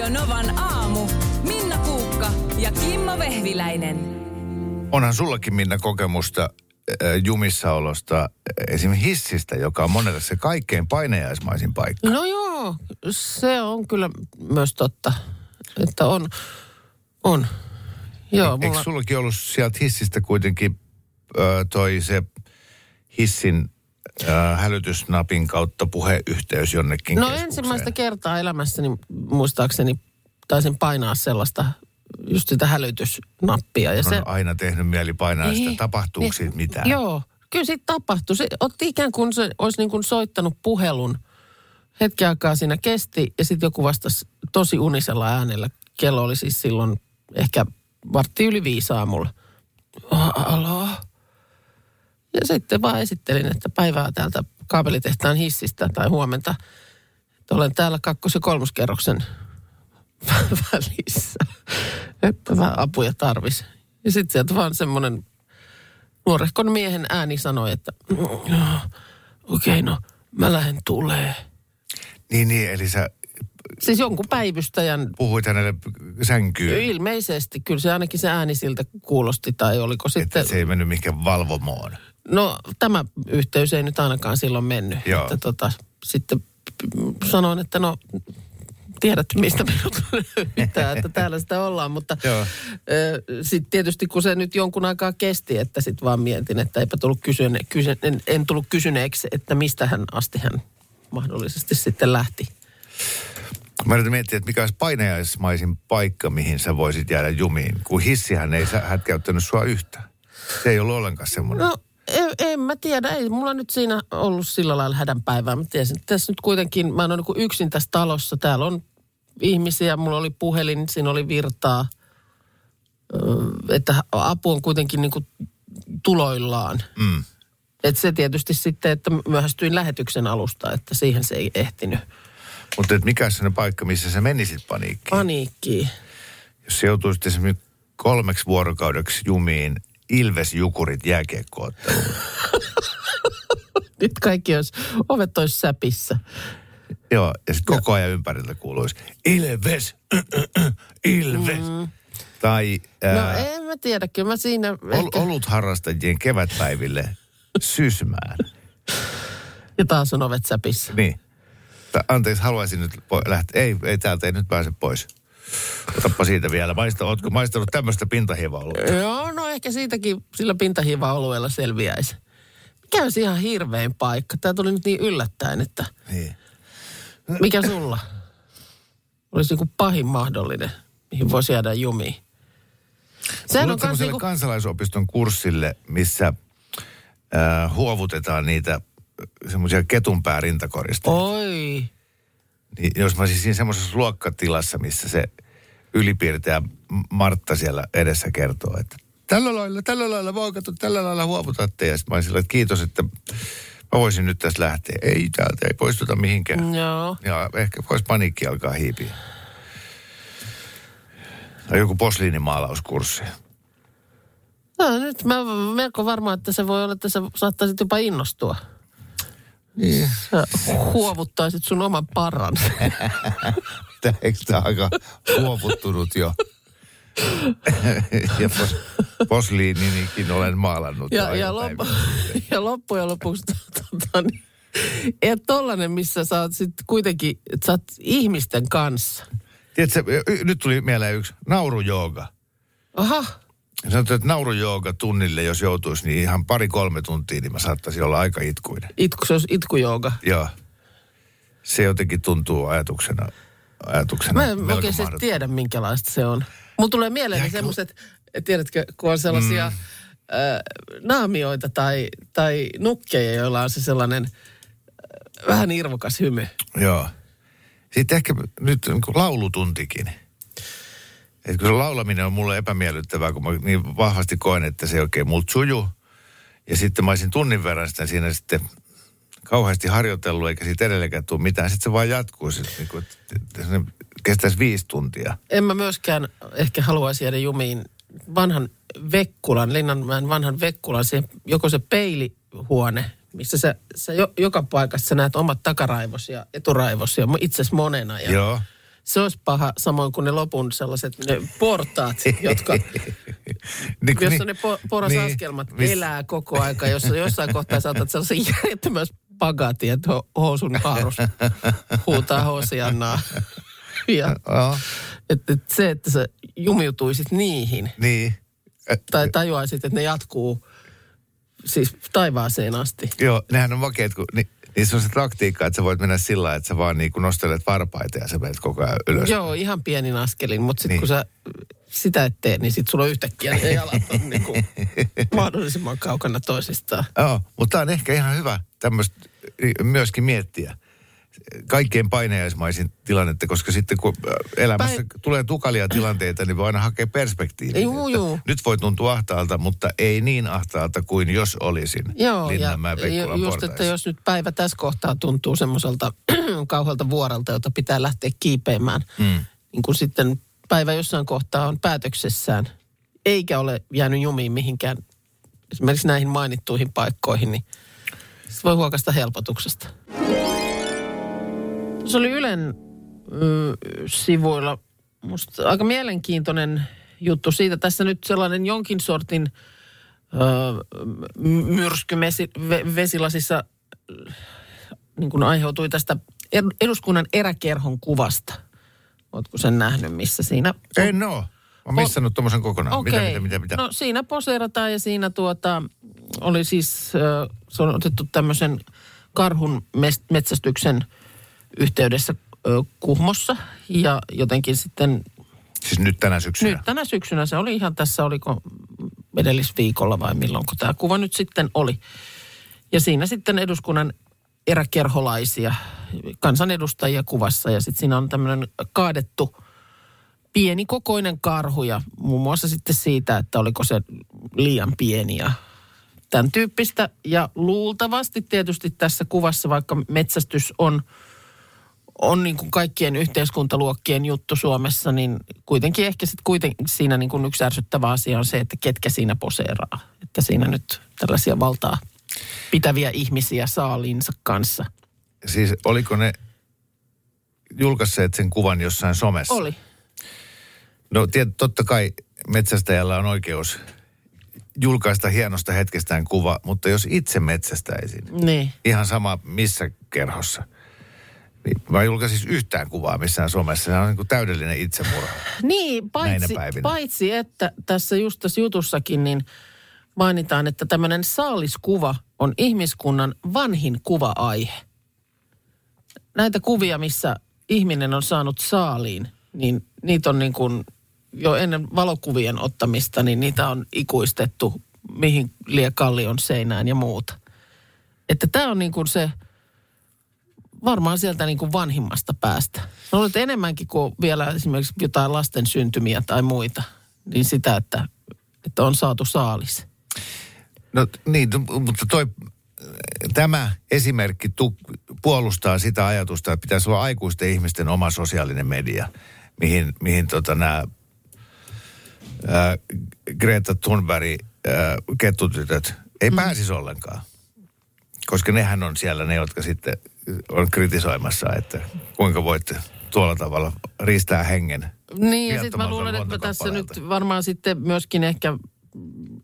Radio Novan aamu. Minna Kuukka ja Kimmo Vehviläinen. Onhan sullakin Minna kokemusta äh, jumissaolosta, äh, esimerkiksi hissistä, joka on monelle se kaikkein painajaismaisin paikka. No joo, se on kyllä myös totta, että on. On. Joo, Eikö mulla, sullakin ollut sieltä hissistä kuitenkin äh, toi se hissin hälytysnapin kautta puheyhteys jonnekin no keskukseen? ensimmäistä kertaa elämässäni muistaakseni taisin painaa sellaista, just sitä hälytysnappia. Ja On se, aina tehnyt mieli painaa sitä. Niin, Tapahtuuko niin, siitä mitään? Joo, kyllä siitä tapahtui. Se otti ikään kuin se olisi niin kuin soittanut puhelun. Hetken aikaa siinä kesti ja sitten joku vastasi tosi unisella äänellä. Kello oli siis silloin ehkä vartti yli viisi aamulla. Alo? Ja sitten vaan esittelin, että päivää täältä kaapelitehtaan hissistä tai huomenta. Että olen täällä kakkos- ja kolmoskerroksen välissä. Että vähän apuja tarvis. Ja sitten sieltä vaan semmoinen nuorehkon miehen ääni sanoi, että okei, okay, no mä lähden tulee. Niin, niin, eli sä Siis jonkun päivystäjän puhuit hänelle sänkyyn, ilmeisesti, kyllä se ainakin se ääni siltä kuulosti, tai oliko sitten... että se ei mennyt mihinkään valvomoon. No tämä yhteys ei nyt ainakaan silloin mennyt. Joo. Että tota, sitten sanoin, että no tiedät, mistä minut löytää, että täällä sitä ollaan. Mutta sitten tietysti kun se nyt jonkun aikaa kesti, että sitten vaan mietin, että eipä tullut kysyne, kysyne, en, en tullut kysyneeksi, että mistä hän asti hän mahdollisesti sitten lähti. Mä yritän miettiä, että mikä olisi painajaismaisin paikka, mihin sä voisit jäädä jumiin, kun hissihän ei hätkäyttänyt sua yhtään. Se ei ollut ollenkaan semmoinen. No en, en mä tiedä, ei mulla nyt siinä ollut sillä lailla hädänpäivää. Mä tiesin, että tässä nyt kuitenkin, mä oon niin yksin tässä talossa. Täällä on ihmisiä, mulla oli puhelin, siinä oli virtaa. Että apu on kuitenkin niin kuin tuloillaan. Mm. Et se tietysti sitten, että myöhästyin lähetyksen alusta, että siihen se ei ehtinyt. Mutta et mikä sellainen paikka, missä sä menisit paniikkiin? Paniikki. Jos se joutuisit esimerkiksi kolmeksi vuorokaudeksi jumiin Ilves-Jukurit jääkiekkootteluun. Nyt kaikki olisi, ovet olisi säpissä. Joo, ja sitten koko ajan ympäriltä kuuluisi Ilves, Ilves. Mm. Tai No ää, en mä tiedä, kyllä mä siinä ol, ehkä... olut harrastajien kevätpäiville Sysmään. Ja taas on ovet säpissä. Niin. Anteeksi, haluaisin nyt lähteä. Ei, ei täältä ei nyt pääse pois. Otappa siitä vielä. Maista, ootko maistanut tämmöistä pintahiiva-oluetta? Joo, no ehkä siitäkin sillä pintahiiva-alueella selviäisi. Mikä olisi ihan hirvein paikka? Tämä tuli nyt niin yllättäen, että Niin. mikä sulla olisi niin pahin mahdollinen, mihin voisi jäädä jumiin? Sehän on kans niinku, kansalaisopiston kurssille, missä äh, huovutetaan niitä semmoisia ketunpäärintakorista. oi, Niin jos mä olisin siinä semmoisessa luokkatilassa, missä se ylipiirtäjä Martta siellä edessä kertoo, että tällä lailla, tällä lailla voikattu, tällä lailla huovutatte. Ja sitten mä sillä, että kiitos, että mä voisin nyt tästä lähteä. Ei täältä, ei poistuta mihinkään. joo. Ja ehkä voisi paniikki alkaa hiipiä. Tai joku posliinimaalauskurssi. No, nyt mä melko varma, että se voi olla, että sä saattaisit jopa innostua. Niin. Sä huovuttaisit sun oman paran. Tää- Eikö tämä aika huovuttunut jo? ja pos, posliininikin olen maalannut. Ja, ja, lop, ja loppujen lopuksi tota, niin, ei tollanen, missä sä oot sit kuitenkin, että sä oot ihmisten kanssa. Tiedätkö, nyt tuli mieleen yksi naurujooga. Aha, Sanotaan, että naurujooga tunnille, jos joutuisi, niin ihan pari-kolme tuntia, niin mä saattaisin olla aika itkuinen. itku, se olisi itkujooga. Joo. Se jotenkin tuntuu ajatuksena, ajatuksena Mä en oikein se mahdottomalta. tiedä, minkälaista se on. Mulla tulee mieleen Ja semmoiset, tiedätkö, kun on sellaisia mm. äh, naamioita tai, tai nukkeja, joilla on se sellainen äh, vähän irvokas hymy. Joo. Sitten ehkä nyt niin laulutuntikin. Et kun se laulaminen on mulle epämiellyttävää, kun mä niin vahvasti koen, että se ei oikein multa suju. Ja sitten mä olisin tunnin verran sitä siinä sitten kauheasti harjoitellut, eikä siitä edelleenkään tule mitään. Sitten se vaan jatkuu, sit, niin kuin, että se kestäisi viisi tuntia. En mä myöskään ehkä haluaisi jäädä jumiin vanhan Vekkulan, Linnanmäen vanhan Vekkulan, se, joko se peilihuone, missä sä, sä jo, joka paikassa sä näet omat takaraivos ja eturaivos ja itse asiassa monena. Ja Joo. Se olisi paha, samoin kuin ne lopun sellaiset ne portaat, jotka, Niin, jossa ne po, porasaskelmat niin, niin, miss- elää koko aika, jossa jossain kohtaa saatat sellaisen järjettömän spagatin, että ho- housun haarus huutaa hosiannaa. Ja, että, että se, että sä jumiutuisit niihin, niin. Tai tajuaisit, että ne jatkuu siis taivaaseen asti. Joo, nehän on makeet, kun ni, niissä on se taktiikka, että sä voit mennä sillä että sä vaan niin nostelet varpaita ja sä menet koko ajan ylös. Joo, ihan pienin askelin, mutta sitten Niin. kun sä sitä et tee, niin sitten sulla on yhtäkkiä ne jalat on niin kuin mahdollisimman kaukana toisistaan. Joo, mutta tämä on ehkä ihan hyvä tämmöistä myöskin miettiä. Kaikkein painajaismaisin tilannetta, koska sitten kun äh, elämässä Päin- tulee tukalia tilanteita, niin voi aina hakea perspektiiviä. Juu, juu. Nyt voi tuntua ahtaalta, mutta ei niin ahtaalta kuin jos olisin Joo, ja Linnanmäen ju- Vekkulan just, että jos nyt päivä tässä kohtaa tuntuu semmoiselta kauhealta vuorelta, jota pitää lähteä kiipeämään, mm. niin kun sitten päivä jossain kohtaa on päätöksessään, eikä ole jäänyt jumiin mihinkään, esimerkiksi näihin mainittuihin paikkoihin, niin voi huokasta helpotuksesta. Se oli Ylen sivuilla musta aika mielenkiintoinen juttu siitä. Tässä nyt sellainen jonkin sortin ö, m- myrsky vesilasissa niin kuin aiheutui tästä ed- eduskunnan eräkerhon kuvasta. Oletko sen nähnyt, missä siinä... En oo. Mä oon missannut tuommoisen kokonaan. Mitä, mitä, mitä, mitä? No siinä poseerataan ja siinä tuota, oli siis, se on otettu tämmöisen karhun metsästyksen yhteydessä äh, Kuhmossa ja jotenkin sitten Siis nyt tänä syksynä. nyt tänä syksynä se oli ihan tässä, oliko edellisviikolla vai milloin, kun tämä kuva nyt sitten oli. Ja siinä sitten eduskunnan eräkerholaisia, kansanedustajia kuvassa ja sitten siinä on tämmöinen kaadettu pieni kokoinen karhu ja muun muassa sitten siitä, että oliko se liian pieni ja tämän tyyppistä. Ja luultavasti tietysti tässä kuvassa, vaikka metsästys on, on niin kuin kaikkien yhteiskuntaluokkien juttu Suomessa, niin kuitenkin ehkä sitten kuitenkin siinä niin kuin yksi ärsyttävä asia on se, että ketkä siinä poseeraa. Että siinä nyt tällaisia valtaa pitäviä ihmisiä saaliinsa kanssa. Siis oliko ne julkaisseet sen kuvan jossain somessa? Oli. No tiet, totta kai metsästäjällä on oikeus julkaista hienosta hetkestään kuva, mutta jos itse metsästäisin, Niin. ihan sama missä kerhossa, niin mä julkaisin yhtään kuvaa missään somessa. Se on niin kuin täydellinen itsemurha. Niin, paitsi, paitsi että tässä just tässä jutussakin niin mainitaan, että tämmöinen saaliskuva on ihmiskunnan vanhin kuva-aihe. Näitä kuvia, missä ihminen on saanut saaliin, niin niitä on niin kuin jo ennen valokuvien ottamista, niin niitä on ikuistettu mihin lie kallion seinään ja muuta. Että tämä on niin kuin se, varmaan sieltä niin kuin vanhimmasta päästä. No olet enemmänkin kuin vielä esimerkiksi jotain lasten syntymiä tai muita, niin sitä, että, että on saatu saalis. No niin, mutta toi, tämä esimerkki tu, puolustaa sitä ajatusta, että pitäisi olla aikuisten ihmisten oma sosiaalinen media, mihin, mihin tota nämä ää, Greta Thunberg ää, kettutytöt ei mm. pääsisi ollenkaan. Koska nehän on siellä ne, jotka sitten on kritisoimassa, että kuinka voitte tuolla tavalla riistää hengen. Niin, ja sitten mä luulen, että tässä nyt varmaan sitten myöskin ehkä,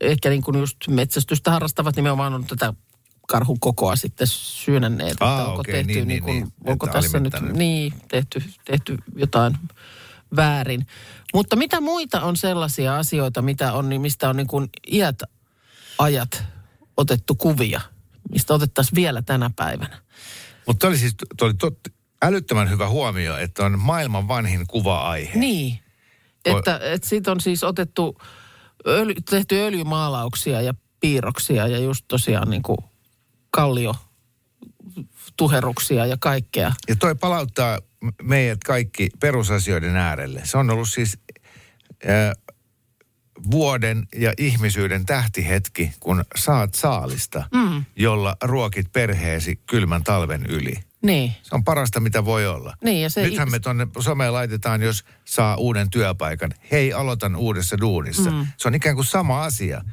ehkä niin kuin just metsästystä harrastavat nimenomaan on tätä karhun kokoa sitten syynänneet. että Aa, onko okei, tehty niin, niin, niin, kuin, niin, onko että tässä nyt niin, tehty, tehty jotain väärin. Mutta mitä muita on sellaisia asioita, mitä on, niin mistä on niin kuin iät ajat otettu kuvia, mistä otettaisiin vielä tänä päivänä? Mutta oli siis toi oli tot, älyttömän hyvä huomio, että on maailman vanhin kuva-aihe. Niin, että, että siitä on siis otettu, öljy, tehty öljymaalauksia ja piirroksia ja just tosiaan niin kuin kallio tuheruksia ja kaikkea. Ja toi palauttaa meidät kaikki perusasioiden äärelle. Se on ollut siis äh, vuoden ja ihmisyyden tähtihetki, kun saat saalista, mm. jolla ruokit perheesi kylmän talven yli. Niin, Se on parasta, mitä voi olla. Niin, ja se Nythän ihmis- me tuonne someen laitetaan, jos saa uuden työpaikan. Hei, aloitan uudessa duunissa. Mm. Se on ikään kuin sama asia.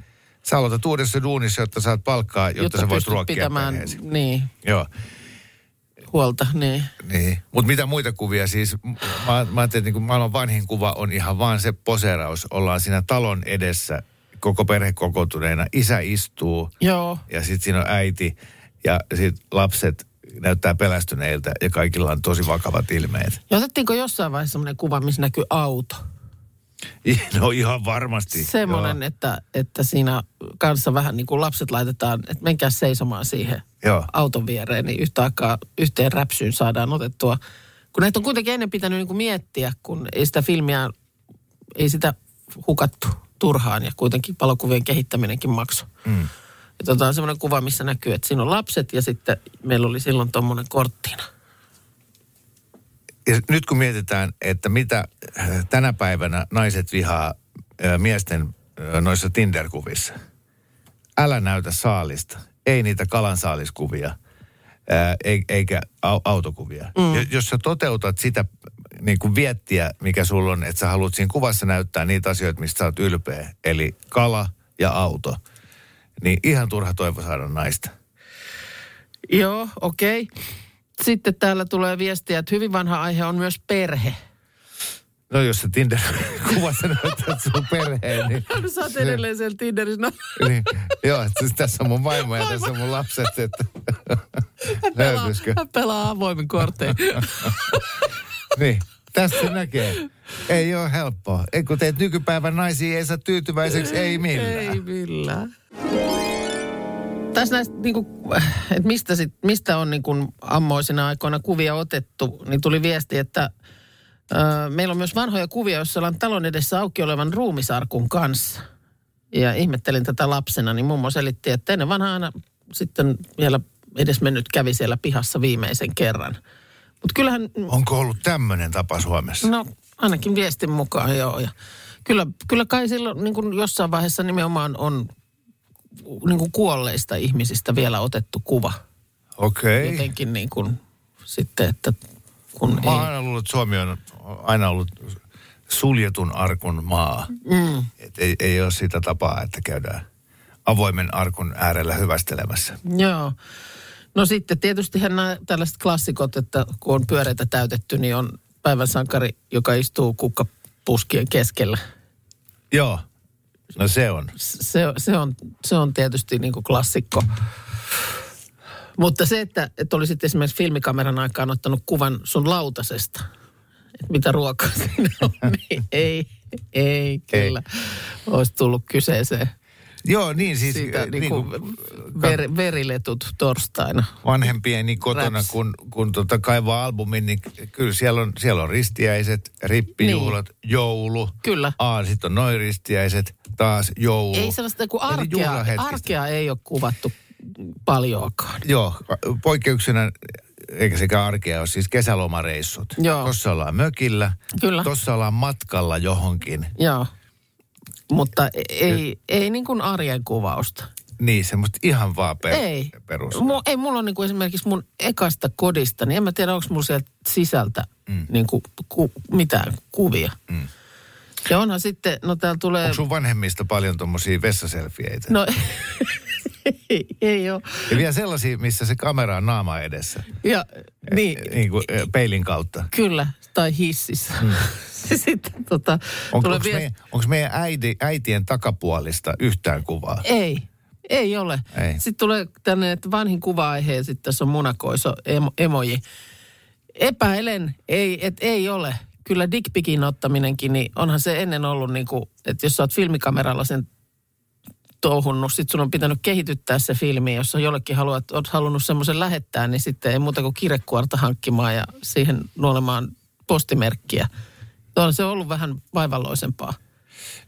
Sä aloitat uudessa duunissa, jotta saat palkkaa, jotta, jotta sä voit ruokkia pitämään, perheesi. niin. Joo. Huolta, niin. Niin. Mutta mitä muita kuvia siis? Mä, mä ajattelin, että niin maailman vanhin kuva on ihan vaan se poseraus. Ollaan siinä talon edessä koko perhe kokoontuneena. Isä istuu Joo. ja sitten siinä on äiti ja sitten lapset näyttää pelästyneiltä ja kaikilla on tosi vakavat ilmeet. Ja otettiinko jossain vaiheessa semmoinen kuva, missä näkyy auto? No ihan varmasti. Semmoinen, Joo. että, että siinä kanssa vähän niin kuin lapset laitetaan, että menkää seisomaan siihen Joo. auton viereen, niin yhtä aikaa yhteen räpsyyn saadaan otettua. Kun näitä on kuitenkin ennen pitänyt niin kuin miettiä, kun ei sitä filmiä, ei sitä hukattu turhaan ja kuitenkin valokuvien kehittäminenkin maksoi. Mm. Ja tota on semmoinen kuva, missä näkyy, että siinä on lapset ja sitten meillä oli silloin tuommoinen korttina. Ja nyt kun mietitään, että mitä äh, tänä päivänä naiset vihaa äh, miesten äh, noissa Tinder-kuvissa. Älä näytä saalista. Ei niitä kalansaaliskuvia, eikä au- autokuvia. Mm. Jos sä toteutat sitä niin kuin viettiä, mikä sulla on, että sä haluat siinä kuvassa näyttää niitä asioita, mistä sä oot ylpeä, eli kala ja auto, niin ihan turha toivo saada naista. Joo, okei. Sitten täällä tulee viestiä, että hyvin vanha aihe on myös perhe. No jos sä Tinder-kuvassa näytät sun perheen, niin... Sä oot edelleen siellä Tinderissä. No, niin, joo, että siis tässä on mun vaimo ja tässä on mun lapset, että hän pelaa, hän pelaa avoimin kortein. Niin, tässä näkee. Ei ole helppoa. Ei kun teet nykypäivän naisia ei saa tyytyväiseksi, ei millään. Ei millään. Tässä näistä, niin kuin, että mistä, sit, mistä on niin kuin ammoisina aikoina kuvia otettu, niin tuli viesti, että ö, meillä on myös vanhoja kuvia, joissa ollaan talon edessä auki olevan ruumisarkun kanssa. Ja ihmettelin tätä lapsena, niin mummo selitti, että ennen vanha aina sitten vielä edes mennyt kävi siellä pihassa viimeisen kerran. Mutta kyllähän Onko ollut tämmöinen tapa Suomessa? No ainakin viestin mukaan joo. Ja kyllä, kyllä kai silloin niin kuin jossain vaiheessa nimenomaan on niin kuin kuolleista ihmisistä vielä otettu kuva. Okei. Jotenkin niin kuin sitten, että kun Mä aina luullut, että Suomi on aina ollut suljetun arkun maa. Mm, Et ei, ei ole sitä tapaa, että käydään avoimen arkun äärellä hyvästelemässä. joo. No sitten tietystihän nämä tällaiset klassikot, että kun on pyöreitä täytetty, niin on päivän sankari, joka istuu kukkapuskien keskellä. Joo, no se on. se, se, on, se on tietysti niin kuin klassikko. Mutta se, että, että olisit esimerkiksi filmikameran aikaan ottanut kuvan sun lautasesta, että mitä ruokaa siinä on, niin ei, ei kyllä olisi tullut kyseeseen Joo, niin siis siitä niin niin kuin kuin ver, veriletut torstaina. vanhempieni kotona, Raps. kun, kun tota kaivaa albumin, niin kyllä siellä on, siellä on ristiäiset, rippijuhlat, niin. joulu. Kyllä. Aa, sitten on noin ristiäiset, taas joulu. Ei sellaista kuin arkea, arkea ei ole kuvattu paljoakaan. Joo, poikkeuksena, eikä sekä arkea ole, siis kesälomareissut. Joo. Tuossa ollaan mökillä, Kyllä. tuossa ollaan matkalla johonkin. Joo. Mutta ei, ei niin kuin arjen kuvausta. Niin, semmoista ihan vaan per, Ei. perus. Mu, ei mulla on niinku esimerkiksi mun ekasta kodista, niin en mä tiedä, onko mulla sieltä sisältä mm. niinku, ku, mitään kuvia. Mm. Ja onhan sitten, no täällä tulee... Onko sun vanhemmista paljon tuommoisia vessaselfieitä? No ei, ei ole. Ja vielä sellaisia, missä se kamera on naama edessä. Ja, niin, Niin kuin eh, peilin kautta. kyllä, tai hississä. Mm. sitten tota, Onko, viest- meidän, onko meidän äiti, äitien takapuolista yhtään kuvaa? Ei, ei ole. Ei. Sitten tulee tänne, että vanhin kuva-aihe ja sitten tässä on munakoiso emo, emoji. Epäilen, ei, et ei ole. Kyllä dickpikin ottaminenkin, niin onhan se ennen ollut niin kuin, että jos sä oot filmikameralla sen touhunnut, sit sun on pitänyt kehityttää se filmi, jos sä jollekin haluat, oot halunnut semmoisen lähettää, niin sitten ei muuta kuin kirjekuorta hankkimaan ja siihen nuolemaan postimerkkiä. On se ollut vähän vaivalloisempaa.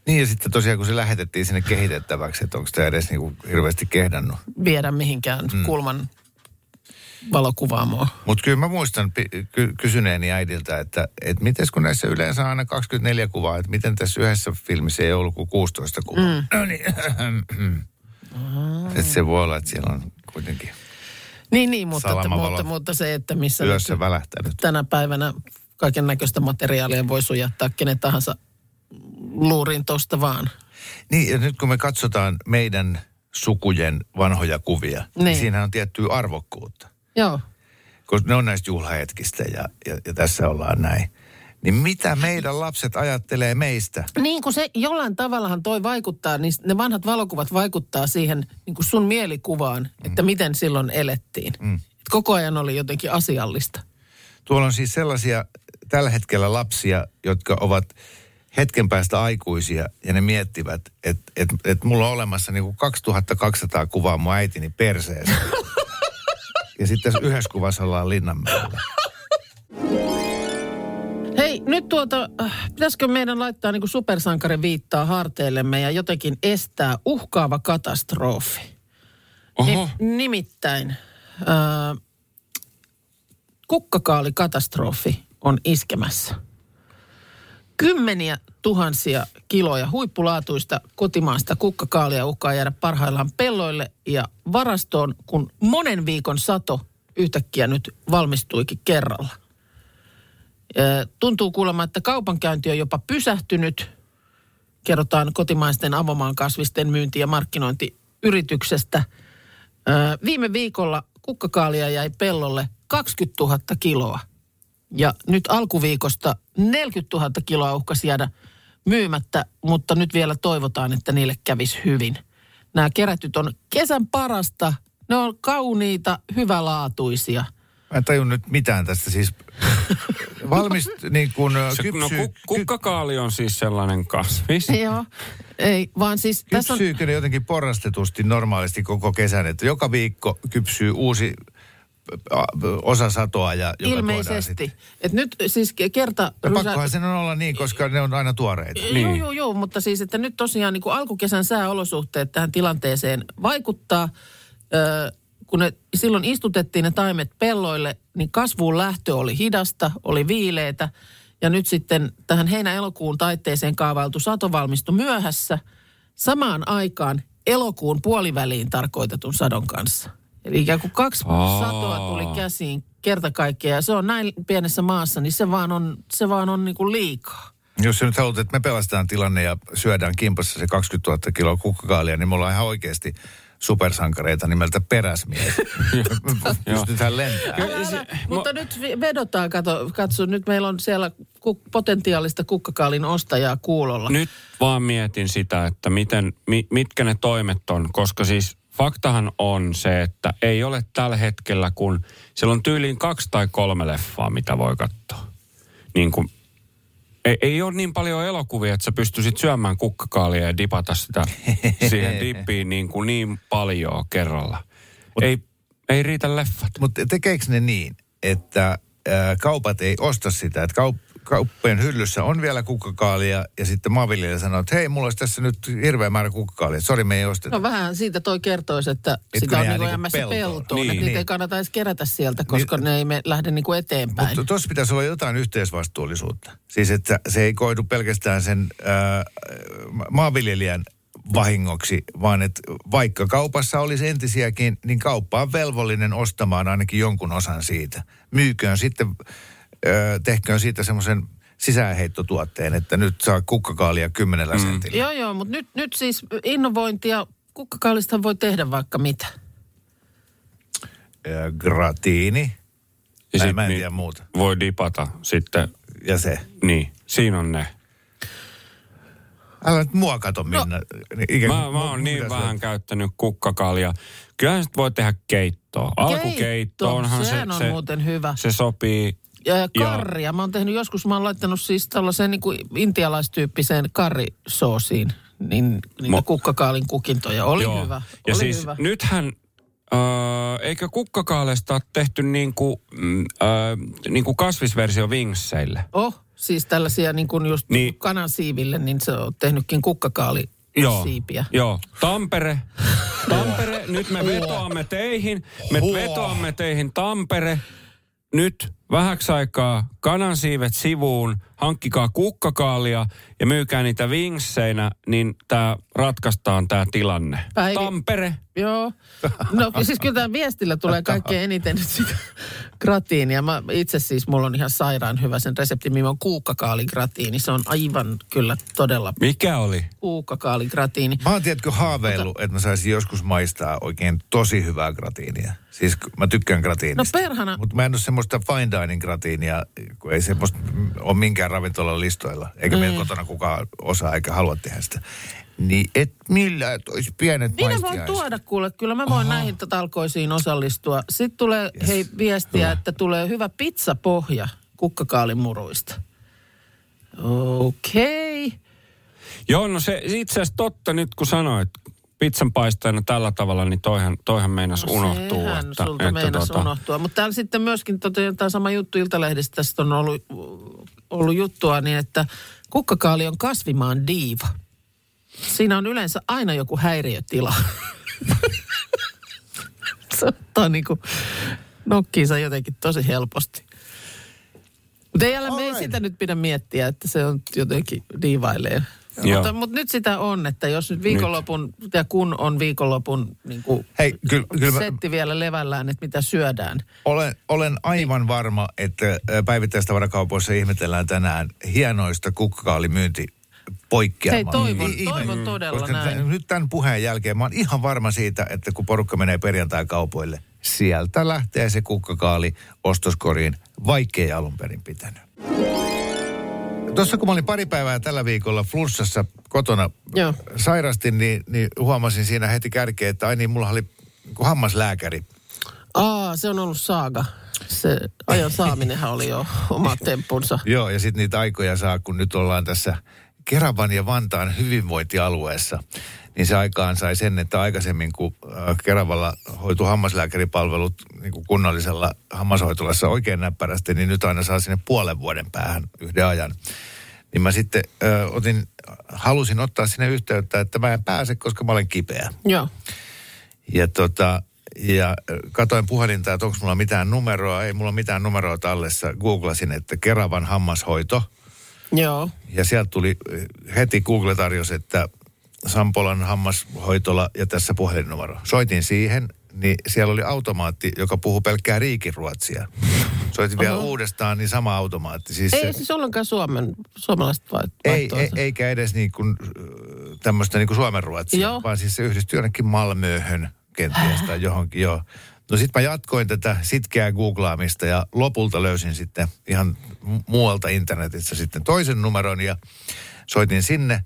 Niin ja sitten tosiaan kun se lähetettiin sinne kehitettäväksi, että onko tämä edes niinku hirveästi kehdannut. viedä mihinkään mm. kulman valokuvaamoon. Mutta kyllä mä muistan ky- kysyneeni äidiltä, että et miten kun näissä yleensä on aina 24 kuvaa, että miten tässä yhdessä filmissä ei ollut kuin 16 kuvaa. Mm. No niin. että se voi olla, että siellä on kuitenkin Niin, niin mutta, Salamavalo. mutta, mutta se, että missä yössä nyt välähtänyt. tänä päivänä kaiken näköistä materiaalia voi sujattaa kenen tahansa luuriin tosta vaan. Niin, ja nyt kun me katsotaan meidän sukujen vanhoja kuvia, niin, Niin. siinä on tiettyä arvokkuutta. Joo, kun ne on näistä juhlahetkistä ja, ja, ja tässä ollaan näin. Niin mitä meidän lapset ajattelee meistä? Niin kuin se jollain tavallahan toi vaikuttaa, niin ne vanhat valokuvat vaikuttaa siihen niin kuin sun mielikuvaan, että miten silloin elettiin. Mm. Et koko ajan oli jotenkin asiallista. Tuolla on siis sellaisia tällä hetkellä lapsia, jotka ovat hetken päästä aikuisia ja ne miettivät, että et, et mulla on olemassa niinku 2200 kuvaa mun äitini perseestä. ja sitten tässä yhdessä kuvassa ollaan Linnanmäellä. Hei, nyt tuota, pitäisikö meidän laittaa niin supersankarin viittaa harteillemme ja jotenkin estää uhkaava katastrofi? Oho. Ni, nimittäin äh, kukkakaalikatastrofi on iskemässä. Kymmeniä tuhansia kiloja huippulaatuista kotimaasta kukkakaalia uhkaa jäädä parhaillaan pelloille ja varastoon, kun monen viikon sato yhtäkkiä nyt valmistuikin kerralla. Tuntuu kuulemma, että kaupankäynti on jopa pysähtynyt. Kerrotaan kotimaisten avomaan kasvisten myynti- ja markkinointiyrityksestä. Viime viikolla kukkakaalia jäi pellolle 20 000 kiloa. Ja nyt alkuviikosta 40 000 kiloa uhkasi jäädä myymättä, mutta nyt vielä toivotaan, että niille kävisi hyvin. Nämä kerätyt on kesän parasta. Ne on kauniita, hyvälaatuisia. Mä en tajun nyt mitään tästä siis. Valmist, niin kun Se, kypsyy, no, ku, kukkakaali on siis sellainen kasvis. Joo, ei, vaan siis tässä on... kypsyykö ne jotenkin porrastetusti normaalisti koko kesän, että joka viikko kypsyy uusi osa satoa ja joka tuodaan Ilmeisesti. Et nyt siis kerta... Ja pakkohan sen on olla niin, koska ne on aina tuoreita. Joo, Niin. joo, joo, mutta siis, että nyt tosiaan niin kuin alkukesän sääolosuhteet tähän tilanteeseen vaikuttaa. Ö, kun ne, silloin istutettiin ne taimet pelloille, niin kasvuun lähtö oli hidasta, oli viileitä. Ja nyt sitten tähän heinä-elokuun taitteeseen kaavailtu sato valmistui myöhässä samaan aikaan elokuun puoliväliin tarkoitetun sadon kanssa. Eli ikään kuin kaksi Aa. satoa tuli käsiin kerta kaikkiaan. Ja se on näin pienessä maassa, niin se vaan on, se vaan on niin kuin liikaa. Jos sä nyt haluat, että me pelastetaan tilanne ja syödään kimpassa se 20 000 kiloa kukkakaalia, niin me ollaan ihan oikeasti supersankareita nimeltä peräsmies. Pystytään lentämään. Älä, mutta nyt vedotaan, kato, katso, nyt meillä on siellä kuk- potentiaalista kukkakaalin ostajaa kuulolla. Nyt vaan mietin sitä, että miten, mi, mitkä ne toimet on, koska siis faktahan on se, että ei ole tällä hetkellä, kun siellä on tyyliin kaksi tai kolme leffaa, mitä voi katsoa. Niin kuin, ei, ei ole niin paljon elokuvia, että sä pystyisit syömään kukkakaalia ja dipata sitä siihen dippiin niin, kuin niin paljon kerralla. Ei, ei riitä leffat. Mutta tekeekö ne niin, että kaupat ei osta sitä, että kaup- kauppojen hyllyssä on vielä kukkakaalia ja sitten maanviljelijä sanoo, että hei, mulla olisi tässä nyt hirveä määrä kukkakaalia. Sori, me ei osteta. No vähän siitä toi kertoisi, että kun sitä on jää niin kuin niinku jäämässä peltoon. peltoon. Niin. Niin, niitä ei kannata edes kerätä sieltä, koska Niin. ne ei me lähde niin kuin eteenpäin. Mutta tuossa pitäisi olla jotain yhteisvastuullisuutta. Siis että se ei koidu pelkästään sen ää, maanviljelijän vahingoksi, vaan että vaikka kaupassa olisi entisiäkin, niin kauppa on velvollinen ostamaan ainakin jonkun osan siitä. Myyköön sitten, tehköön siitä semmoisen sisäänheittotuotteen, että nyt saa kukkakaalia kymmenellä mm. sentillä. Joo, joo, mutta nyt, nyt siis innovointia, kukkakaalista voi tehdä vaikka mitä. Ää, Gratiini. Ja sit mä en niin tiedä muuta. Voi dipata sitten, Ja se. niin, siinä on ne. Älä nyt mua kato, Minna. Ikään Mä, mä oon niin vähän käyttänyt kukkakaalia. Kyllähän sit voi tehdä keittoa. Alkukeitto onhan se, sehän on se, muuten hyvä. se sopii. Ja karria. Mä oon tehnyt joskus, mä oon laittanut siis tällaiseen niin kuin intialaistyyppiseen karrisoosiin niin, niitä Mo- kukkakaalin kukintoja. Oli Joo. hyvä. Ja Oli siis hyvä. nythän, äh, eikö kukkakaalesta ole tehty niin kuin, mm, äh, niin kuin kasvisversio vingsseille? Oh, siis tällaisia niin kuin just Niin. niin. kanan siiville, niin se on tehnytkin kukkakaali Joo, siipiä. joo. Tampere, Tampere, nyt me vetoamme teihin, me vetoamme teihin Tampere. Nyt vähäksi aikaa kanansiivet sivuun, hankkikaa kukkakaalia ja myykää niitä vingseinä, niin tämä ratkaistaan tämä tilanne. Päivi- Tampere. Joo. No siis kyllä tämä viestillä tulee kaikkein eniten nyt sitä gratiinia. Mä itse siis, mulla on ihan sairaan hyvä sen reseptin, mikä on kuukkakaaligratiini. Se on aivan kyllä todella Mikä oli? kuukkakaaligratiini. Mä oon tiedätkö haaveillut, että mä saisin joskus maistaa oikein tosi hyvää gratiinia. Siis mä tykkään gratiinista. No perhana. Mutta mä en ole semmoista fine dining gratiinia, kun ei semmoista mm, ole minkään ravintolan listoilla. Eikä meillä kotona kukaan osaa eikä halua tehdä sitä. Niin et millään tois pienet Minä voin maistiaiset. tuoda kuule, kyllä mä voin näihin talkoisiin osallistua. Sitten tulee, yes. hei, viestiä, että tulee hyvä pizzapohja kukkakaalimuruista. Okei. Okay. Joo, no se itse asiassa totta nyt kun sanoit pizzan paistajana tällä tavalla, niin toihan, toihan meinas no unohtuu. Sehän että, sulta että meinas tota, unohtua. Mutta täällä sitten myöskin tota, tämä sama juttu Iltalehdistä, tästä on ollut, ollut juttua niin, että kukkakaali on kasvimaan diiva. Siinä on yleensä aina joku häiriötila. Se ottaa niinku nokkiinsa jotenkin tosi helposti. Mutta ei, älä, me ei sitä nyt pidä miettiä, että se on jotenkin diivailee. Joo. Mutta, mutta nyt sitä on, että jos nyt viikonlopun, ja kun on viikonlopun niin kuin Hei, kyllä, kyllä mä, setti vielä levällään, että mitä syödään. olen, olen aivan varma, että päivittäistavarakaupoissa ihmetellään tänään hienoista kukkakaalimyynti poikkeamaa. Hei, toivon- Niin, toivon todella koska näin. t- nyt tämän puheen jälkeen mä oon ihan varma siitä, että kun porukka menee perjantai-kaupoille, sieltä lähtee se kukkakaali ostoskoriin, vaikkei alun perin pitänyt. Tuossa kun mä olin pari päivää tällä viikolla flunssassa kotona Joo. sairastin, niin, niin huomasin siinä heti kärkeen, että ai niin, mulla oli hammaslääkäri. Aa, se on ollut saaga. Se ajan saaminenhan oli jo oma temppunsa. Joo, ja sitten niitä aikoja saa, kun nyt ollaan tässä Keravan ja Vantaan hyvinvointialueessa, niin se aikaan sai sen, että aikaisemmin kun äh, Keravalla hoitu hammaslääkäripalvelut niin kuin kunnallisella hammashoitolassa oikein näppärästi, niin nyt aina saa sinne puolen vuoden päähän yhden ajan. Niin mä sitten äh, otin, halusin ottaa sinne yhteyttä, että mä en pääse, koska mä olen kipeä. Joo. Ja tota, ja äh, katoin puhelinta, että onko mulla mitään numeroa. Ei mulla mitään numeroa tallessa. Googlasin, että Keravan hammashoito. Joo. Ja sieltä tuli heti Google tarjosi, että Sampolan hammashoitola ja tässä puhelinnumero. Soitin siihen, niin siellä oli automaatti, joka puhuu pelkkää riikiruotsia. Soitin vielä uudestaan, niin sama automaatti. Siis Ei se- siis ollenkaan Suomen, suomalaiset vai, ei, ei, eikä edes niin kuin, tämmöistä niin kuin suomenruotsia, Joo. vaan siis se yhdistyi jonnekin Malmöhön kenties tai johonkin, joo. No sit mä jatkoin tätä sitkeää googlaamista ja lopulta löysin sitten ihan mu- muualta internetistä sitten toisen numeron ja soitin sinne.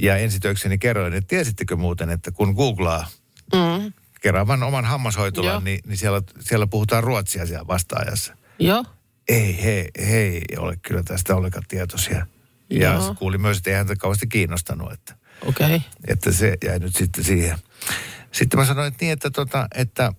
Ja ensitöikseni kerroin, että tiesittekö muuten, että kun googlaa Mm. Keravan oman hammashoitolan, Joo. niin, niin siellä, siellä puhutaan ruotsia siellä vastaajassa. Joo. Ei, he, he ei ole kyllä tästä ollenkaan tietoisia. Ja Joo. kuuli myös, että ei häntä kauheasti kiinnostanut, että, Okei. Okay. että se jäi nyt sitten siihen. Sitten mä sanoin, että niin, että, tota, että äh,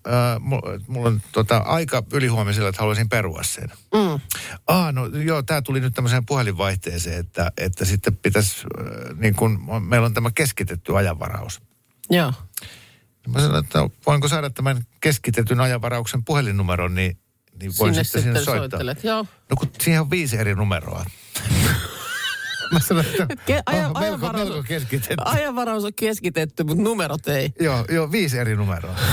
mulla, on tota, aika ylihuomisella, että haluaisin perua sen. Mm. Ah, no joo, tämä tuli nyt tämmöiseen puhelinvaihteeseen, että, että sitten pitäisi, äh, niin kun, meillä on tämä keskitetty ajanvaraus. Joo. Mä sanoin, että voinko saada tämän keskitetyn ajanvarauksen puhelinnumeron, niin, niin voin Sinne sitten sinne sitten soittaa. soittelet. Joo. No kun siihen on viisi eri numeroa. Mä sanoin, että Ke- aja- oh, melko, ajanvaraus- melko keskitetty. Ajanvaraus on keskitetty, mutta numerot ei. Joo, joo, viisi eri numeroa.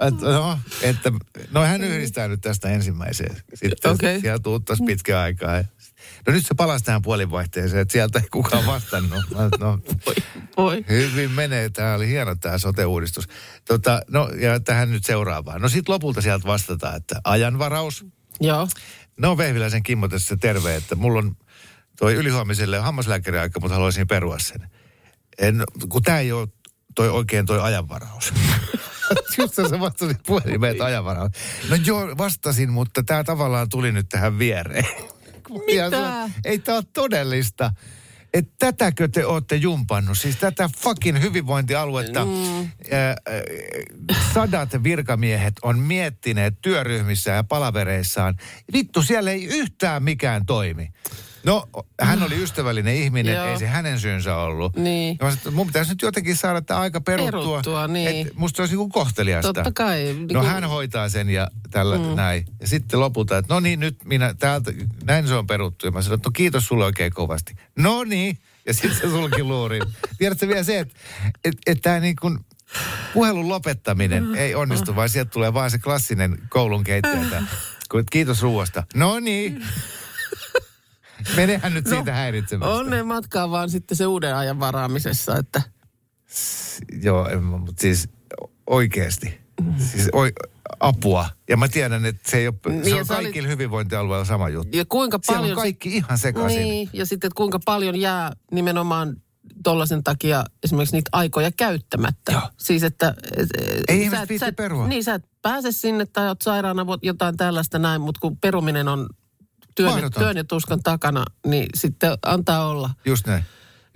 Että, no, että, no hän yhdistää nyt tästä ensimmäiseen. Sitten okay. sieltä uuttaisi pitkän aikaa. No nyt se palasi tähän puolinvaihteeseen, että sieltä ei kukaan vastannut. Mä, no, Voi, voi. Hyvin menee. Tämä oli hieno tämä sote-uudistus. Tota, no ja tähän nyt seuraavaan. No sitten lopulta sieltä vastataan, että ajanvaraus. Joo. No Vehviläisen Kimmo tässä terve, että mulla on toi ylihuomiselle hammaslääkäriaika, mutta haluaisin perua sen. En, kun tämä ei ole toi oikein toi ajanvaraus. Just sä vastasit puhelimeen, että ajanvaraus. No joo, vastasin, mutta tämä tavallaan tuli nyt tähän viereen. Sanoin, Ei tämä ole todellista. Että tätäkö te olette jumpannut? Siis tätä fucking hyvinvointialuetta mm. ää, sadat virkamiehet on miettineet työryhmissä ja palavereissaan. Vittu, siellä ei yhtään mikään toimi. No, hän oli ystävällinen ihminen, Joo. ei se hänen syynsä ollut. Niin. Ja mä sanoin, että mun pitäisi nyt jotenkin saada tämä aika peruttua. Peruttua, niin. Et musta se olisi niin kohteliasta. Totta kai. Niin No kuin- hän hoitaa sen ja tällä mm. näin. Ja sitten lopulta, että no niin, nyt minä täältä, näin se on peruttu. Ja mä sanoin, että no kiitos sulle oikein kovasti. No niin. Ja sitten se sulki luurin. Tiedätkö vielä se, että et, et tämä niin kuin puhelun lopettaminen ei onnistu, vaan sieltä tulee vaan se klassinen koulun. Kun Kiitos ruoasta. No niin. Menehän nyt siitä häiritsemästä. On ne matkaa vaan sitten se uuden ajan varaamisessa, että Joo, en mutta siis oikeasti. Siis oi, apua. Ja mä tiedän, että se, ei ole, Niin, se on sä olit- kaikilla hyvinvointialueilla sama juttu. ja kuinka Siellä paljon... on kaikki ihan sekaisin. Niin, ja sitten että kuinka paljon jää nimenomaan tollaisen takia esimerkiksi niitä aikoja käyttämättä. Joo. Siis että... et- Ei sä et- sä et- perua. Niin, sä et pääse sinne tai oot sairaana, jotain tällaista näin, mutta kun peruminen on työn, työn ja tuskan takana, niin sitten antaa olla. Just näin.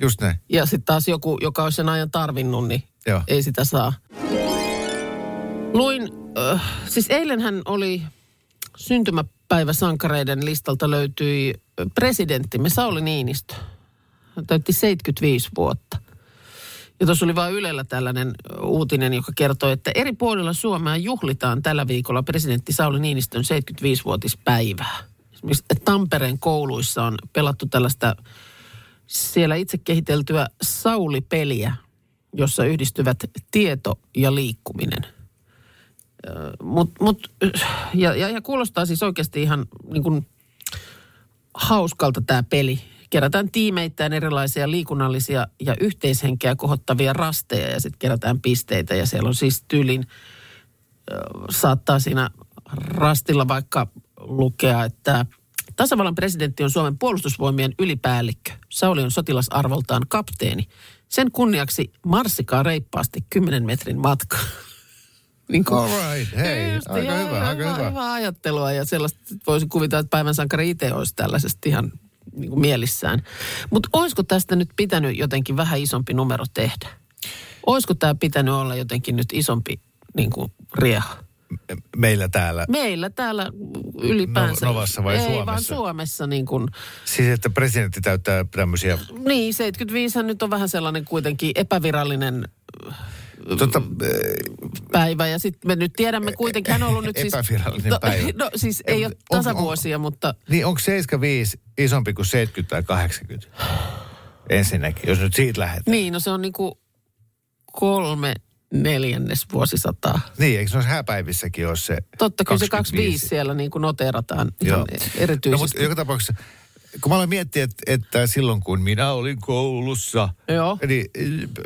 Just näin. Ja sitten taas joku, joka olisi sen ajan tarvinnut, niin Joo. ei sitä saa. Luin, äh, siis eilenhän oli syntymäpäiväsankareiden listalta löytyi presidenttimme Sauli Niinistö. Hän täytti 75 vuotta. Ja tuossa oli vain Ylellä tällainen uutinen, joka kertoo, että eri puolilla Suomea juhlitaan tällä viikolla presidentti Sauli Niinistön 75-vuotispäivää. Tampereen kouluissa on pelattu tällaista siellä itse kehiteltyä Sauli-peliä, jossa yhdistyvät tieto ja liikkuminen. Mut, mut, ja, ja, ja kuulostaa siis oikeasti ihan niin kuin hauskalta tämä peli. Kerätään tiimeittäin erilaisia liikunnallisia ja yhteishenkeä kohottavia rasteja ja sitten kerätään pisteitä. Ja siellä on siis tyylin, saattaa siinä rastilla vaikka lukea, että tasavallan presidentti on Suomen puolustusvoimien ylipäällikkö. Sauli on sotilasarvoltaan kapteeni. Sen kunniaksi marssikaa reippaasti 10 metrin matka. niin kuin- All right, hei, Just, aika joo, hyvä, aika hyvä. Hyvää ajattelua ja sellaista, voisi kuvitella, että päivän sankari itse olisi tällaisesta ihan niin kuin mielissään. Mutta olisiko tästä nyt pitänyt jotenkin vähän isompi numero tehdä? Olisiko tämä pitänyt olla jotenkin nyt isompi niin kuin rieha? Meillä täällä. Meillä täällä ylipäänsä. No- Novassa vai Ei, Suomessa? vaan Suomessa niin kuin, Siis että presidentti täyttää tämmöisiä... niin 75 nyt on vähän sellainen kuitenkin epävirallinen Tota, päivä. Ja sitten me nyt tiedämme kuitenkin, hän on ollut nyt siis... Epävirallinen no, päivä. No siis ei ole On- tasavuosia, mutta... niin onko 75 isompi kuin 70 tai 80? Ensinnäkin, jos nyt siitä lähdetään. Niin, no se on niinku kolme neljännes vuosisataa. Niin, eikö noissa hääpäivissäkin ole se Totta kyllä se 25 siellä niin kuin noterataan ihan Joo. erityisesti. No, mutta joka tapauksessa, kun mä aloin miettiä, että, että silloin kun minä olin koulussa, Joo. niin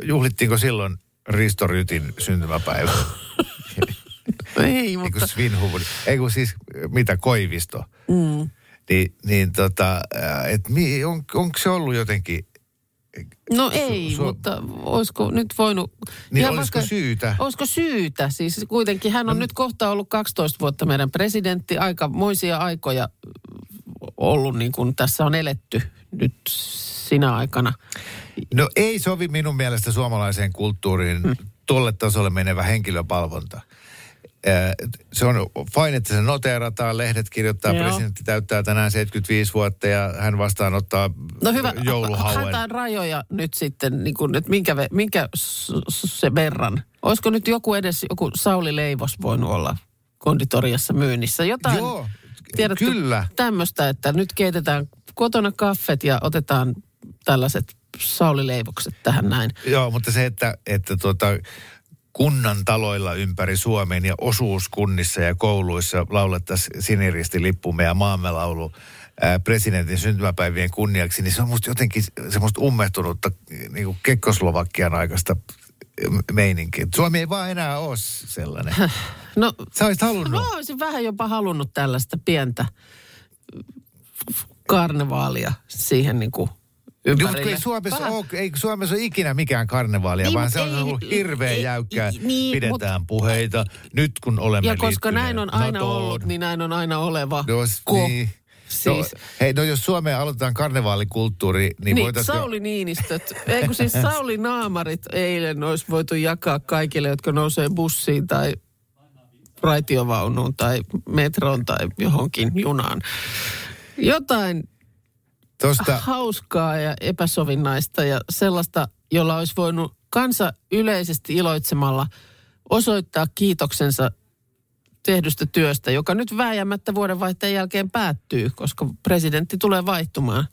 juhlittiinko silloin Risto Rytin syntymäpäivä? ei, Ei mutta Svinhuvud, ei kun siis mitä, Koivisto. mm, Niin, niin tota, että on, onko se ollut jotenkin, no ei, su- mutta olisiko nyt voinut... niin olisiko syytä? Olisiko syytä? Siis kuitenkin hän on nyt kohta ollut 12 vuotta meidän presidentti, aika moisia aikoja ollut niin kuin tässä on eletty nyt sinä aikana. No ei sovi minun mielestä suomalaiseen kulttuuriin mm. tuolle tasolle menevä henkilöpalvonta. Äh, Se on fine, että se noteerataan, lehdet kirjoittaa, Joo. presidentti täyttää tänään 75 vuotta ja hän vastaanottaa No hyvä, jouluhauen. haetaan rajoja nyt sitten, niin kuin, että minkä, minkä se verran. Olisiko nyt joku edes, joku Sauli Leivos voinut olla konditoriassa myynnissä? Jotain, Joo, tiedätkö, kyllä. tämmöistä, että nyt keitetään kotona kaffet ja otetaan tällaiset Sauli Leivokset tähän näin. Joo, mutta se, että, että tuota, kunnan taloilla ympäri Suomen ja osuuskunnissa ja kouluissa laulettaisiin siniristilippumme ja maamme laulu ää, presidentin syntymäpäivien kunniaksi, niin se on musta jotenkin semmoista ummehtunutta niin kuin Kekkoslovakian aikaista meininkiä. Suomi ei vaan enää ole sellainen. No, Sä olisit halunnut. mä olisin vähän jopa halunnut tällaista pientä karnevaalia siihen niin kuin Joo, mutta ei Suomessa, ole, ei Suomessa ole ikinä mikään karnevaalia, Niin, vaan se on ei- ollut hirveän ei- jäykkää. niin, Pidetään mut- puheita nyt kun olemme Ja koska näin on aina NATOon. ollut, niin näin on aina oleva. Jos, Ko. niin. Siis, No, hei, no jos Suomeen aloitetaan karnevaalikulttuuri, niin, niin, voitaisiin... Sauli Niinistöt. Ei kun siis Sauli Naamarit eilen olisi voitu jakaa kaikille, jotka nousee bussiin tai raitiovaunuun tai metroon tai johonkin junaan. Jotain Tuosta, hauskaa ja epäsovinnaista ja sellaista, jolla olisi voinut kansa yleisesti iloitsemalla osoittaa kiitoksensa tehdystä työstä, joka nyt vääjäämättä vuodenvaihteen jälkeen päättyy, koska presidentti tulee vaihtumaan.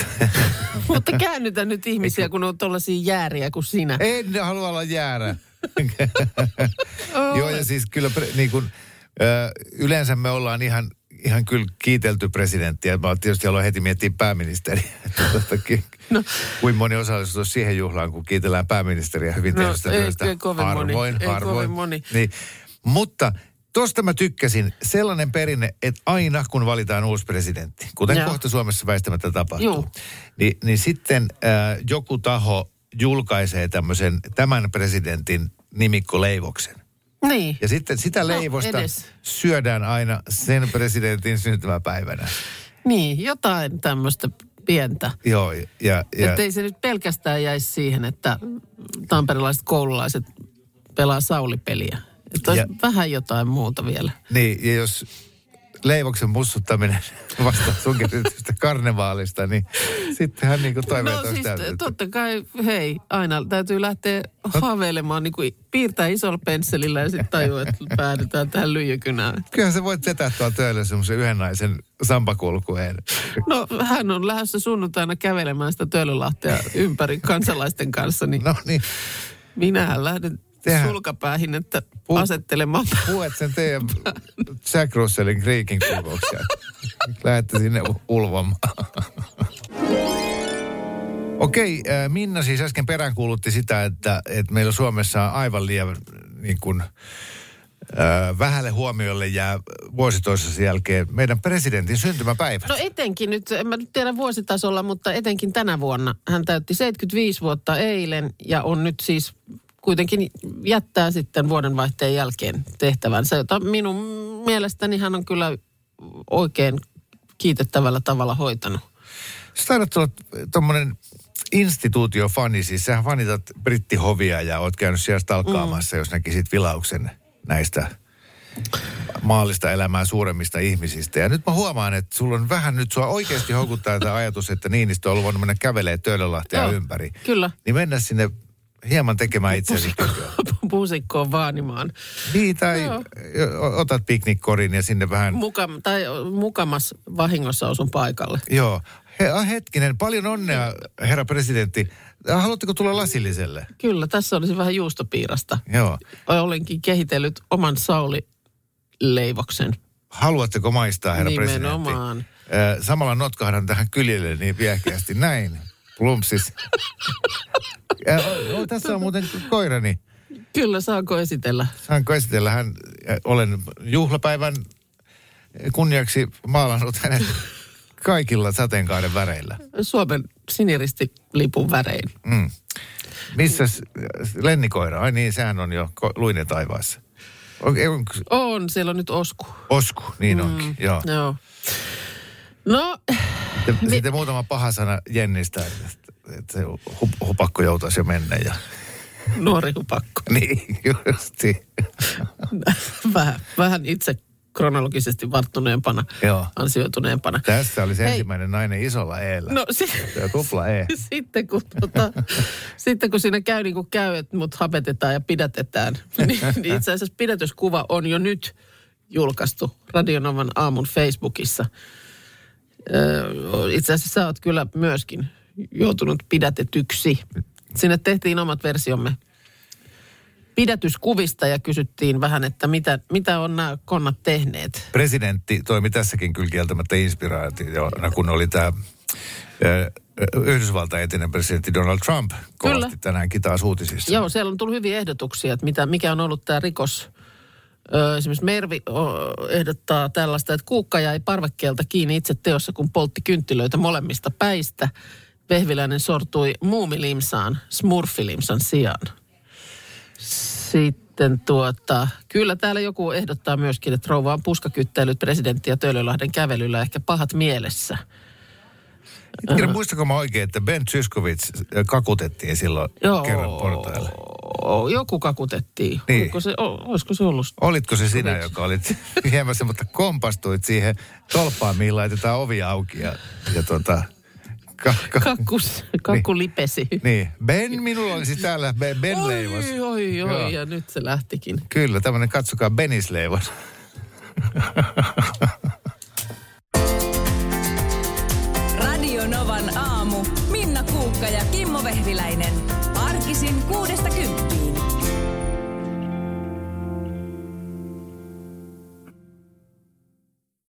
Mutta käännytä nyt ihmisiä, kun on tuollaisia jääriä kuin sinä. en halua olla jäärä. Joo, ja siis kyllä niin kuin, ö, yleensä me ollaan ihan, ihan kyllä kiitelty presidenttiä. Mä tietysti haluan heti miettiä pääministeriä. Että tottakin, no. Kuin moni osallistuu siihen juhlaan, kun kiitellään pääministeriä hyvin No, tehdystä ei- työstä. ei kovin moni. harvoin, Ei harvoin. kovin moni. Niin. Mutta Tuosta mä tykkäsin. Sellainen perinne, että aina kun valitaan uusi presidentti, kuten Joo. kohta Suomessa väistämättä tapahtuu, niin, niin sitten äh, joku taho julkaisee tämmöisen tämän presidentin nimikkoleivoksen. Niin. Ja sitten sitä No, leivosta edes. syödään aina sen presidentin syntymäpäivänä. Niin, jotain tämmöistä pientä. Joo, ja, ja Että ei se nyt pelkästään jäisi siihen, että tamperelaiset koululaiset pelaa saulipeliä. Että Ja- vähän jotain muuta vielä. niin, ja jos leivoksen mussuttaminen vastaa sun käsitystä karnevaalista, niin sittenhän niin kuin toiveet No siis täytetty. totta kai, hei, aina täytyy lähteä haaveilemaan, niin kuin piirtää isolla pensselillä ja sitten tajua, että päädytään tähän lyijykynään. Kyllähän sä voit vetää tuolla töillä semmoisen yhden naisen sampakulkueen. No hän on lähdössä sunnuntaina kävelemään sitä Töölölahtea ympäri kansalaisten kanssa, niin No niin, minähän lähden Tehän- sulkapäähin, että Pu- asettelemaan. puet sen teidän Jack Russellin kriikin kulkouksia. Lähette sinne ulvomaan. Okei, äh, Minna siis äsken peräänkuulutti sitä, että, että meillä Suomessa on aivan liian niin kuin, äh, vähälle huomiolle jää vuosi toisensa jälkeen meidän presidentin syntymäpäivä. No etenkin nyt, en mä nyt tiedä vuositasolla, mutta etenkin tänä vuonna. Hän täytti 75 vuotta eilen ja on nyt siis kuitenkin jättää sitten vuodenvaihteen jälkeen tehtävänsä, jota minun mielestäni hän on kyllä oikein kiitettävällä tavalla hoitanut. Sä taidat olla tommonen instituutiofani, siis sähän fanitat brittihovia ja oot käynyt siellä stalkkaamassa, mm. jos näkisit vilauksen näistä maallista elämää suuremmista ihmisistä. Ja nyt mä huomaan, että sulla on vähän nyt, sua oikeasti houkuttaa tämä ajatus, että Niinistö on ollut voinut mennä kävelee Töölönlahtea Joo, ympäri. kyllä. Niin mennä sinne hieman tekemään itsesi. Puusikkoon vaanimaan. Niin, tai Joo. otat piknikkorin ja sinne vähän... Mukam, tai mukamas vahingossa osun paikalle. Joo. He, ah, hetkinen, paljon onnea, herra presidentti. Haluatteko tulla lasilliselle? Kyllä, tässä olisi vähän juustopiirasta. Joo. Olenkin kehitellyt oman Sauli-leivoksen. Haluatteko maistaa, herra Nimenomaan. presidentti? Ö, Samalla notkahdan tähän kyljelle niin viehkeästi. Näin. Plumpsis. Ja, o, o, tässä on muuten koirani. Kyllä, saako esitellä? Saanko esitellä hän? ja Olen juhlapäivän kunniaksi maalannut hänet kaikilla sateenkaaren väreillä. Suomen siniristilipun värein. Mm. Missäs Lennikoira? Ai niin, sehän on jo luinen taivaassa. On, on, On, siellä on nyt osku. osku, niin onkin, Mm. joo. Joo. No, Sitten, sitten muutama paha sana Jennistä, että, että se hup, hupakko joutaisi jo mennä. Ja, nuori hupakko. niin, justi. vähän, vähän itse kronologisesti varttuneempana, Joo. ansioituneempana. Tässä oli se Hei. ensimmäinen nainen isolla eellä. No si- tupla E. sitten, kun, tota, sitten kun siinä käy niin kuin käy, että mut hapetetaan ja pidätetään, niin, niin itse asiassa pidätyskuva on jo nyt julkaistu Radionovan aamun Facebookissa. Itse asiassa sä oot kyllä myöskin joutunut pidätetyksi. Sinne tehtiin omat versiomme pidätyskuvista ja kysyttiin vähän, että mitä, mitä on nämä konnat tehneet. Presidentti toimi tässäkin kyllä kieltämättä inspiraationa, kun oli tämä Yhdysvaltain etinen presidentti Donald Trump kovasti Kyllä. tänäänkin taas uutisissa. Joo, siellä on tullut hyviä ehdotuksia, että mitä, mikä on ollut tämä rikos. Esimerkiksi Mervi ehdottaa tällaista, että kuukka jäi parvekkeelta kiinni itse teossa, kun poltti kynttilöitä molemmista päistä. Vehviläinen sortui muumilimsaan smurfilimsan sijaan. Sitten tuota, kyllä täällä joku ehdottaa myöskin, että rouva on puskakyttäilyt presidentti ja Töölölahden kävelyllä ehkä pahat mielessä. Hetkinen, muistako mä oikein, että Ben Zyskowicz äh, kakutettiin silloin Joo, kerran portailla? O- joku kakutettiin. Niin. Oliko se, o, olisiko se ollut? Olitko se sinä, joka olit viemässä, mutta kompastuit siihen tolppaan, mihin laitetaan ovi auki ja, ja tota, ka, ka, Kakkus, kakku lipesi. niin. Ben, minulla olisi täällä Ben, ben leivos. Oi, oi, Joo. oi, ja nyt se lähtikin. Kyllä, tämmöinen katsokaa Benis leivos. Radio Novan aamu. Minna Kuukka ja Kimmo Vehviläinen. Arkisin kuudesta kymppiin.